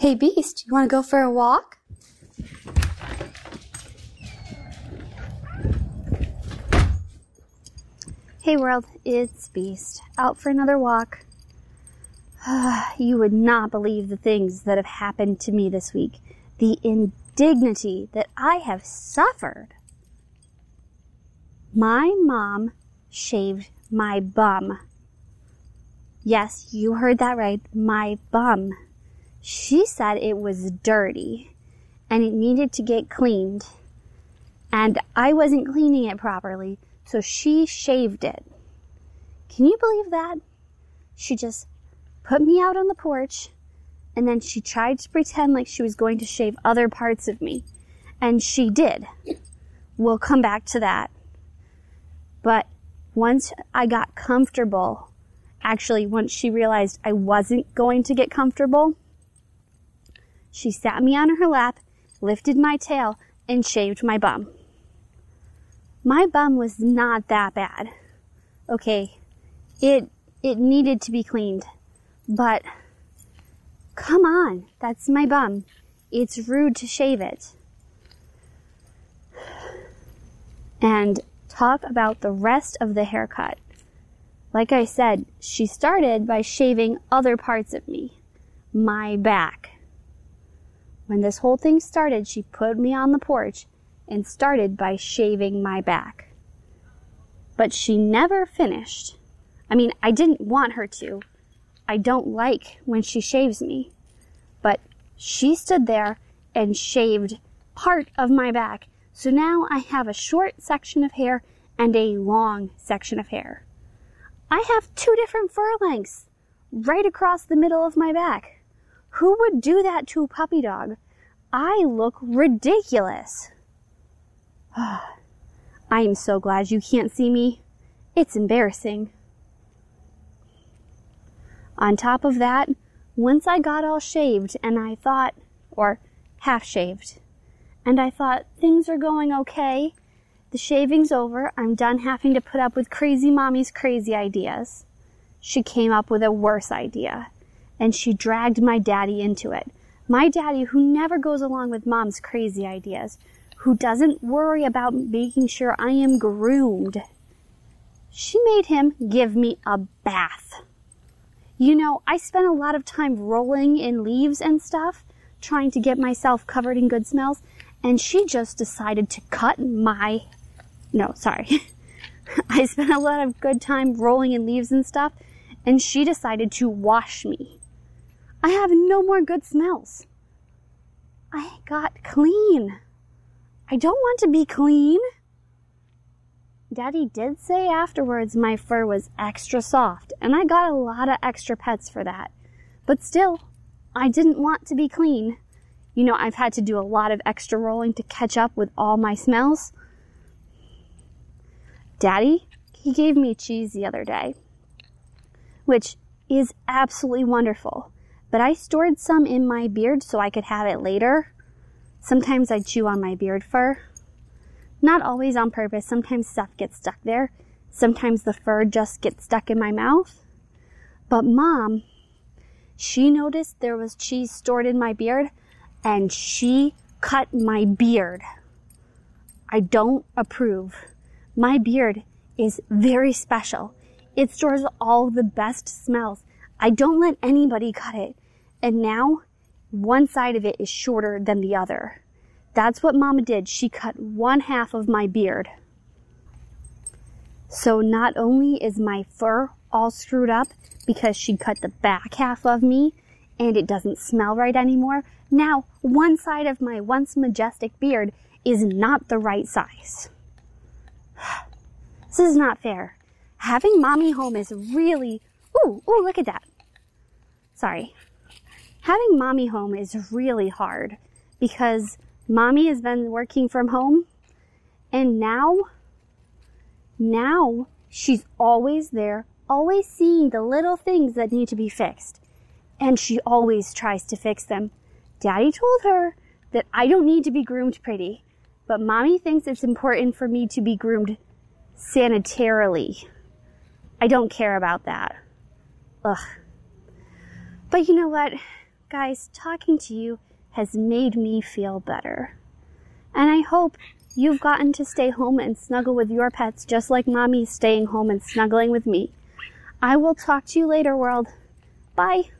Hey, Beast, you want to go for a walk? Hey, world, it's Beast. Out for another walk. you would not believe the things that have happened to me this week. The indignity that I have suffered. My mom shaved my bum. Yes, you heard that right. My bum. She said it was dirty and it needed to get cleaned. And I wasn't cleaning it properly, so she shaved it. Can you believe that? She just put me out on the porch and then she tried to pretend like she was going to shave other parts of me. And she did. We'll come back to that. But once I got comfortable, actually, once she realized I wasn't going to get comfortable, she sat me on her lap, lifted my tail, and shaved my bum. My bum was not that bad. Okay, it, it needed to be cleaned, but come on, that's my bum. It's rude to shave it. And talk about the rest of the haircut. Like I said, she started by shaving other parts of me. My back. When this whole thing started, she put me on the porch and started by shaving my back. But she never finished. I mean, I didn't want her to. I don't like when she shaves me. But she stood there and shaved part of my back so now I have a short section of hair and a long section of hair. I have two different fur lengths right across the middle of my back. Who would do that to a puppy dog? I look ridiculous. I am so glad you can't see me. It's embarrassing. On top of that, once I got all shaved and I thought, or half shaved, and I thought things are going okay. The shaving's over. I'm done having to put up with crazy mommy's crazy ideas. She came up with a worse idea, and she dragged my daddy into it. My daddy, who never goes along with mom's crazy ideas, who doesn't worry about making sure I am groomed. She made him give me a bath. You know, I spent a lot of time rolling in leaves and stuff, trying to get myself covered in good smells, and she just decided to cut my, no, sorry. I spent a lot of good time rolling in leaves and stuff, and she decided to wash me. I have no more good smells. I got clean. I don't want to be clean. Daddy did say afterwards my fur was extra soft, and I got a lot of extra pets for that. But still, I didn't want to be clean. You know, I've had to do a lot of extra rolling to catch up with all my smells. Daddy, he gave me cheese the other day, which is absolutely wonderful. But I stored some in my beard so I could have it later. Sometimes I chew on my beard fur. Not always on purpose. Sometimes stuff gets stuck there. Sometimes the fur just gets stuck in my mouth. But mom, she noticed there was cheese stored in my beard and she cut my beard. I don't approve. My beard is very special. It stores all the best smells. I don't let anybody cut it. And now one side of it is shorter than the other. That's what mama did. She cut one half of my beard. So not only is my fur all screwed up because she cut the back half of me and it doesn't smell right anymore, now, one side of my once majestic beard is not the right size. This is not fair. Having mommy home is really, ooh, ooh, look at that. Sorry. Having mommy home is really hard because mommy has been working from home and now, now she's always there, always seeing the little things that need to be fixed. And she always tries to fix them Daddy told her that I don't need to be groomed pretty, but mommy thinks it's important for me to be groomed sanitarily. I don't care about that. Ugh. But you know what? guys, talking to you has made me feel better. And I hope you've gotten to stay home and snuggle with your pets just like mommy's staying home and snuggling with me. I will talk to you later, world. Bye.